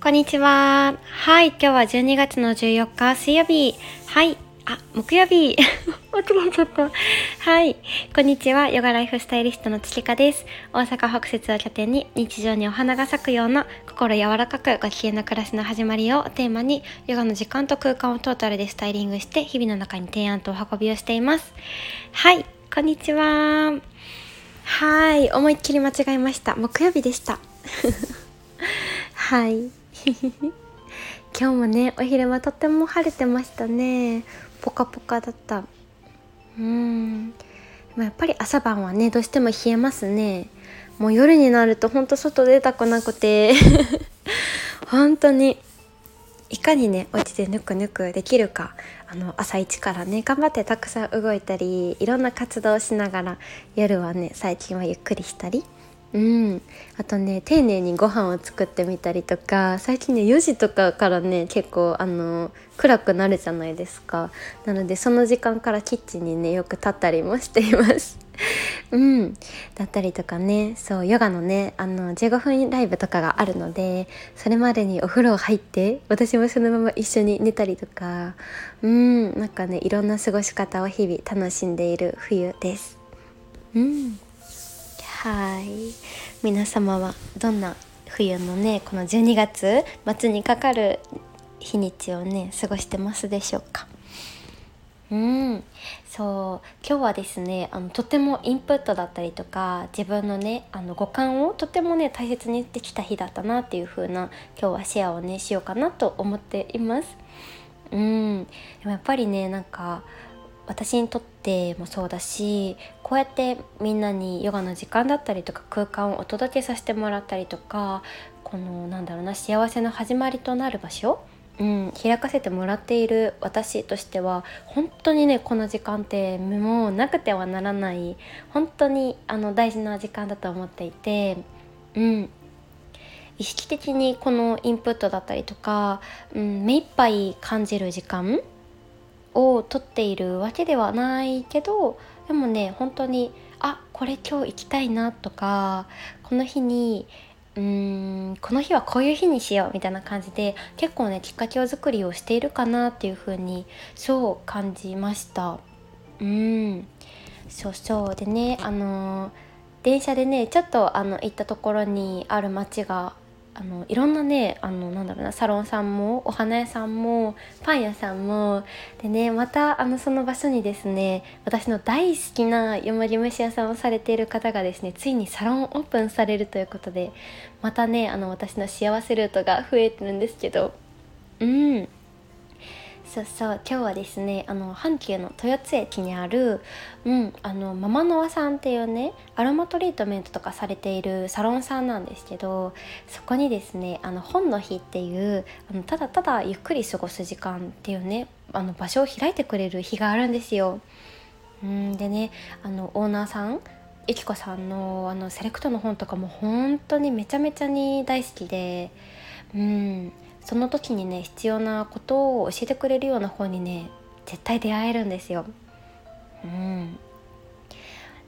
こんにちは。はい、今日は12月の14日水曜日。はい、あ、木曜日。間違えちゃった。はい。こんにちは。ヨガライフスタイリストの月香です。大阪北節を拠点に日常にお花が咲くような心柔らかくご機嫌な暮らしの始まりをテーマにヨガの時間と空間をトータルでスタイリングして日々の中に提案とお運びをしています。はい。こんにちは。はい。思いっきり間違えました。木曜日でした。はい。今日もねお昼間とっても晴れてましたねポカポカだったうんやっぱり朝晩はねどうしても冷えますねもう夜になるとほんと外出たくなくて 本当にいかにねお家でぬくぬくできるかあの朝一からね頑張ってたくさん動いたりいろんな活動をしながら夜はね最近はゆっくりしたり。うん、あとね丁寧にご飯を作ってみたりとか最近ね4時とかからね結構あの暗くなるじゃないですか。なのでその時間からキッチンにねよく立ったりもしています。うん。だったりとかねそうヨガのねあの15分ライブとかがあるのでそれまでにお風呂入って私もそのまま一緒に寝たりとかうん。なんかねいろんな過ごし方を日々楽しんでいる冬です。うん。はい。皆様はどんな冬のねこの12月末にかかる日にちをね過ごしてますでしょうか？うん。そう。今日はですねあのとてもインプットだったりとか自分のねあの五感をとてもね大切にできた日だったなっていう風な今日はシェアをねしようかなと思っています。うん。でもやっぱりねなんか私にとってもそうだしこうやってみんなにヨガの時間だったりとか空間をお届けさせてもらったりとかこのなんだろうな幸せの始まりとなる場所うん、開かせてもらっている私としては本当にねこの時間ってもうなくてはならない本当にあの大事な時間だと思っていて、うん、意識的にこのインプットだったりとか、うん、目いっぱい感じる時間を取っているわけではないけどでもね本当にあこれ今日行きたいなとかこの日にうんこの日はこういう日にしようみたいな感じで結構ねきっかけを作りをしているかなっていう風にそう感じました。うん。そうそうでねあの電車でねちょっとあの行ったところにある町があのいろんなねあのなんだろうなサロンさんもお花屋さんもパン屋さんもでねまたあのその場所にですね私の大好きなよもぎ虫屋さんをされている方がですねついにサロンオープンされるということでまたねあの私の幸せルートが増えてるんですけどうん。そうそう今日はですねあの阪急の豊津駅にある、うん、あのママノアさんっていうねアロマトリートメントとかされているサロンさんなんですけどそこにですねあの本の日っていうあのただただゆっくり過ごす時間っていうねあの場所を開いてくれる日があるんですよ。うんでねあのオーナーさんゆきこさんのあのセレクトの本とかも本当にめちゃめちゃに大好きでうんその時にね必要なことを教えてくれるような本にね絶対出会えるんですよ。うん、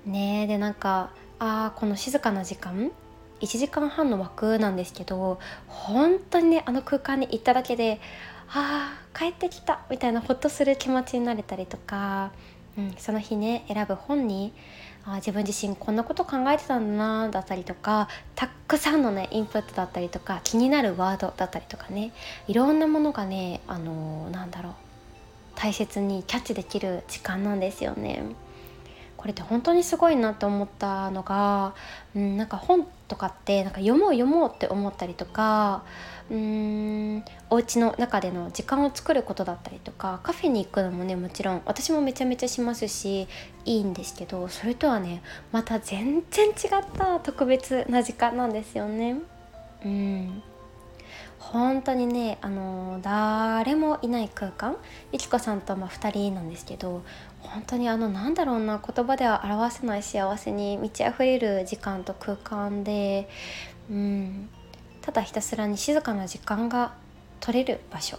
ねでなんかあこの静かな時間1時間半の枠なんですけど本当にねあの空間に行っただけでああ帰ってきたみたいなほっとする気持ちになれたりとか、うん、その日ね選ぶ本にあ自分自身こんなこと考えてたんだなだったりとかたくさんのねインプットだったりとか気になるワードだったりとかねいろんなものがねあのー、なんだろう大切にキャッチできる時間なんですよね。これって本当にすごいなって思ったのが、うん、なんか本とかってなんか読もう読もうって思ったりとかうーんお家の中での時間を作ることだったりとかカフェに行くのもねもちろん私もめちゃめちゃしますしいいんですけどそれとはねまた全然違った特別な時間なんですよね。うん本当にねあの誰もいない空間ゆきこさんとま2人なんですけど本当にあのなんだろうな言葉では表せない幸せに満ち溢れる時間と空間で、うん、ただひたすらに静かな時間が取れる場所、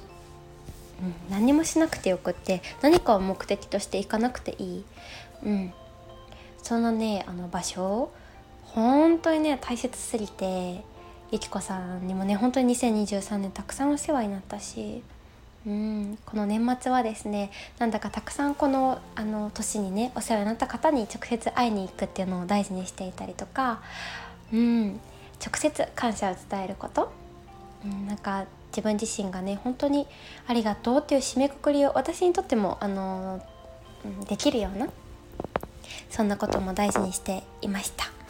うん、何もしなくてよくって何かを目的として行かなくていい、うん、そのねあの場所本当にね大切すぎてゆきこさんにもね本当に2023年たくさんお世話になったし。うんこの年末はですねなんだかたくさんこのあの年にねお世話になった方に直接会いに行くっていうのを大事にしていたりとかうん直接感謝を伝えること、うん、なんか自分自身がね本当にありがとうっていう締めくくりを私にとってもあの、できるようなそんなことも大事にしていました。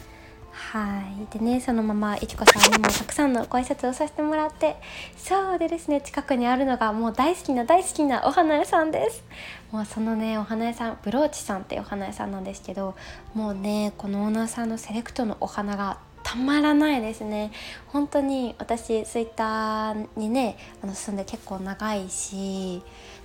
はい。でねそのままいちこさんにもたくさんのご挨拶をさせてもらってそうでですね近くにあるのがもう大好きな大好きなお花屋さんです。もうそのねお花屋さんブローチさんっていうお花屋さんなんですけどもうねこのオーナーさんのセレクトのお花がたまらないですね。本当に私ツイッターにねあの住んで結構長いし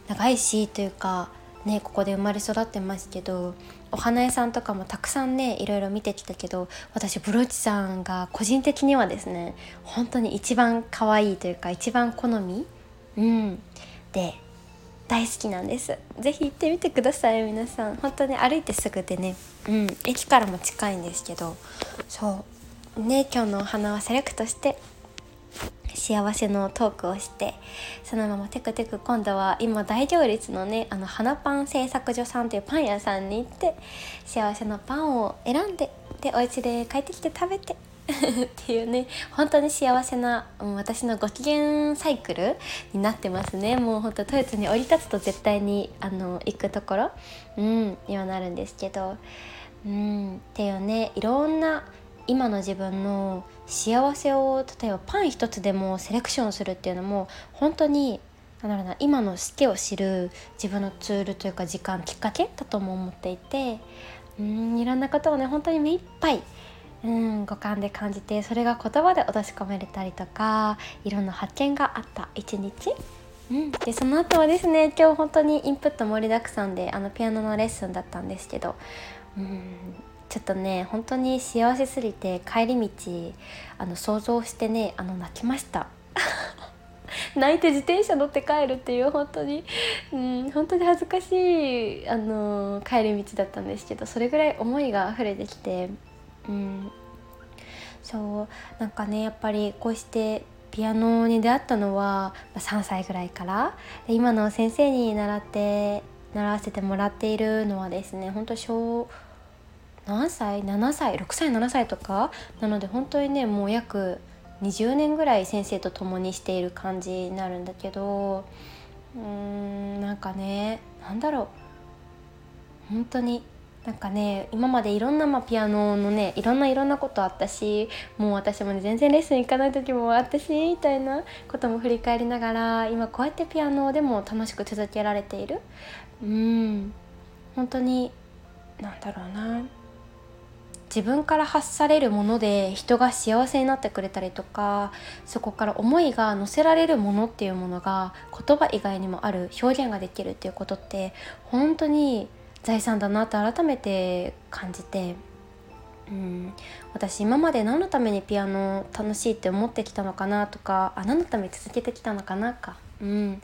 長いしというかねここで生まれ育ってますけどお花屋さんとかもたくさんねいろいろ見てきたけど私ブローチさんが個人的にはですね本当に一番可愛いというか一番好み、うん、で大好きなんです。是非行ってみてください皆さん。本当に歩いてすぐでね、うん、駅からも近いんですけどそう。ね今日のお花はセレクトして幸せのトークをしてそのままテクテク今度は今大行列のねあの花パン製作所さんというパン屋さんに行って幸せのパンを選んででお家で帰ってきて食べて っていうね本当に幸せな、うん、私のご機嫌サイクルになってますね。もうほんとトヨタに降り立つと絶対にあの行くところ、うん、にはなるんですけど、うん、っていうねいろんな今の自分の幸せを例えばパン一つでもセレクションするっていうのも本当になんだろうな今の好きを知る自分のツールというか時間きっかけだとも思っていてうんいろんなことをね本当に目いっぱい。うん五感で感じてそれが言葉で落とし込めれたりとかいろんな発見があった一日。うん、でその後はですね今日本当にインプット盛りだくさんであのピアノのレッスンだったんですけどうん。ちょっとね本当に幸せすぎて帰り道あの想像してねあの泣きました。泣いて自転車乗って帰るっていう本当に、うん、本当に恥ずかしいあの帰り道だったんですけどそれぐらい思いが溢れてきて、うん、そうなんかねやっぱりこうしてピアノに出会ったのは3歳ぐらいから。で今の先生に習って習わせてもらっているのはですね本当小何歳？7歳？6歳？7歳とか？なので本当にねもう約20年ぐらい先生と共にしている感じになるんだけどうーんなんかね何だろう。本当になんかね今までいろんな、ま、ピアノのねいろんないろんなことあったしもう私もね全然レッスン行かない時もあったしみたいなことも振り返りながら今こうやってピアノでも楽しく続けられている。うん本当になんだろうな。自分から発されるもので人が幸せになってくれたりとかそこから思いが乗せられるものっていうものが言葉以外にもある表現ができるっていうことって本当に財産だなって改めて感じて、うん、私今まで何のためにピアノ楽しいって思ってきたのかなとかあ何のために続けてきたのかなか、うん、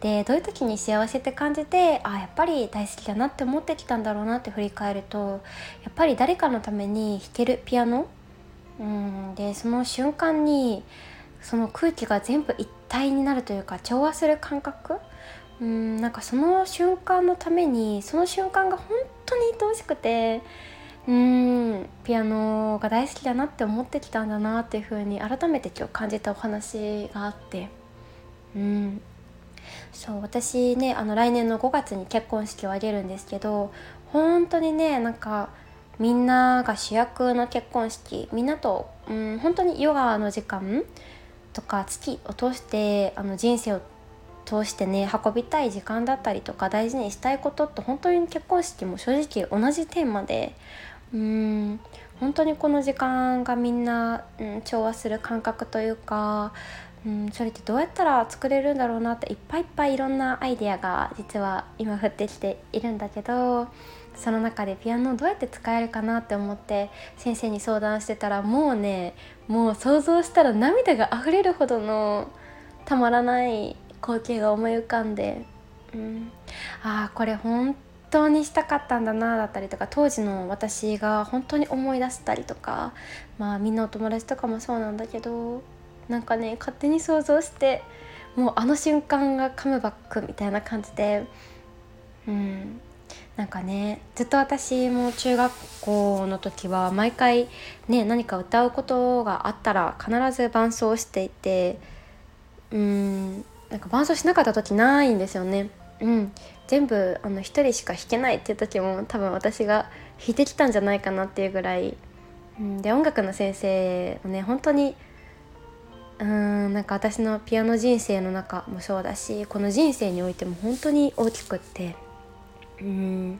でどういう時に幸せって感じてあやっぱり大好きだなって思ってきたんだろうなって振り返るとやっぱり誰かのために弾けるピアノ、うん、でその瞬間にその空気が全部一体になるというか調和する感覚？うん。なんかその瞬間のためにその瞬間が本当に愛おしくてうん。ピアノが大好きだなって思ってきたんだなっていうふうに改めて今日感じたお話があって。うん。そう私ねあの来年の5月に結婚式を挙げるんですけど本当にねなんかみんなが主役の結婚式みんなと、うん、本当にヨガの時間とか月を通してあの人生を通してね運びたい時間だったりとか大事にしたいことって本当に結婚式も正直同じテーマでうん本当にこの時間がみんな、うん、調和する感覚というかうん、それってどうやったら作れるんだろうなっていっぱいいっぱいいろんなアイデアが実は今降ってきているんだけどその中でピアノをどうやって使えるかなって思って先生に相談してたらもうねもう想像したら涙が溢れるほどのたまらない光景が思い浮かんで、うん、ああこれ本当にしたかったんだなだったりとか当時の私が本当に思い出したりとかまあみんなお友達とかもそうなんだけどなんかね勝手に想像してもうあの瞬間がカムバックみたいな感じでうん。なんかねずっと私も中学校の時は毎回ね何か歌うことがあったら必ず伴奏していてうん。なんか伴奏しなかった時ないんですよね。うん、全部あの1人しか弾けないっていう時も多分私が弾いてきたんじゃないかなっていうぐらい、うん、で音楽の先生もね本当にうんなんか私のピアノ人生の中もそうだしこの人生においても本当に大きくってうん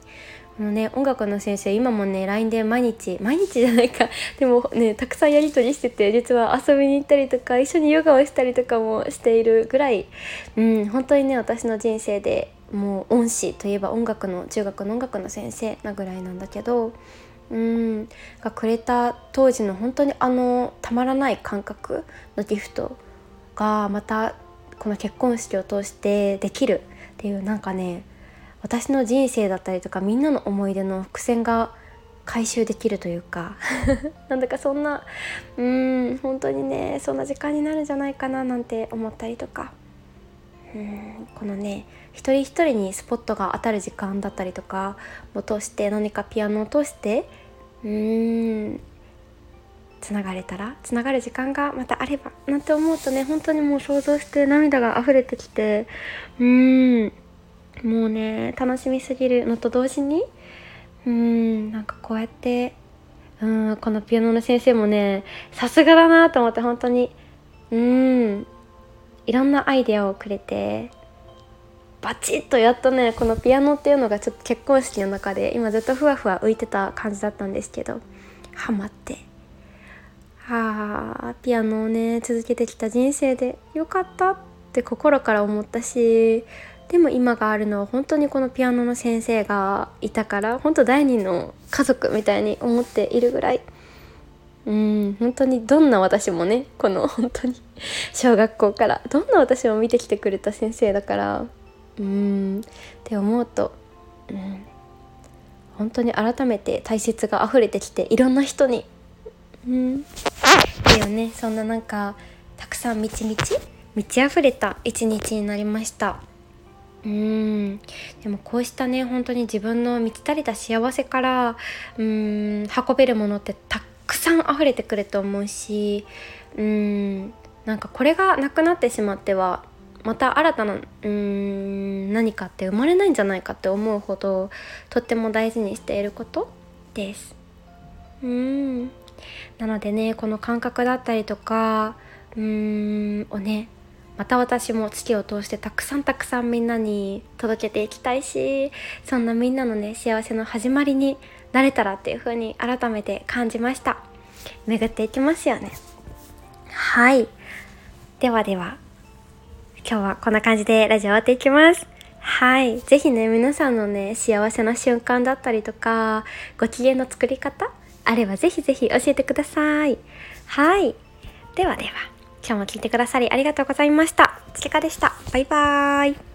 このね音楽の先生今もね LINE で毎日毎日じゃないか。でもねたくさんやり取りしてて実は遊びに行ったりとか一緒にヨガをしたりとかもしているぐらいうん本当にね私の人生でもう恩師といえば音楽の中学の音楽の先生なぐらいなんだけどうん。がくれた当時の本当にあのたまらない感覚のギフトがまたこの結婚式を通してできるっていうなんかね私の人生だったりとかみんなの思い出の伏線が回収できるというか なんだかそんなうん本当にねそんな時間になるんじゃないかななんて思ったりとか。うんこのね一人一人にスポットが当たる時間だったりとかを通して何かピアノを通してうんつながれたら？つながる時間がまたあればなんて思うとね本当にもう想像して涙が溢れてきてうーん。もうね楽しみすぎるのと同時にうん。なんかこうやってうんこのピアノの先生もねさすがだなと思って本当にうん。いろんなアイデアをくれてバチッとやっとねこのピアノっていうのがちょっと結婚式の中で今ずっとふわふわ浮いてた感じだったんですけどハマって。あピアノをね続けてきた人生でよかったって心から思ったしでも今があるのは本当にこのピアノの先生がいたから本当第二の家族みたいに思っているぐらい。うん本当にどんな私もねこの本当に小学校からどんな私も見てきてくれた先生だからうん。って思うと、うん、本当に改めて大切が溢れてきていろんな人にうん。だよねそんななんかたくさんみちみち満ち溢れた一日になりました。うん。でもこうしたね本当に自分の満ち足りた幸せからうん運べるものってたくさん溢れてくると思うしうん。なんかこれがなくなってしまってはまた新たなうーん何かって生まれないんじゃないかって思うほどとっても大事にしていることです。うん。なのでねこの感覚だったりとかうーんをねまた私も月を通してたくさんたくさんみんなに届けていきたいしそんなみんなのね幸せの始まりになれたらっていう風に改めて感じました。巡っていきますよね。はい。ではでは。今日はこんな感じでラジオ終わっていきます。はい。ぜひね、皆さんのね、幸せな瞬間だったりとか、ご機嫌の作り方あればぜひぜひ教えてください。はい。ではでは、今日も聞いてくださりありがとうございました。つけかでした。バイバーイ。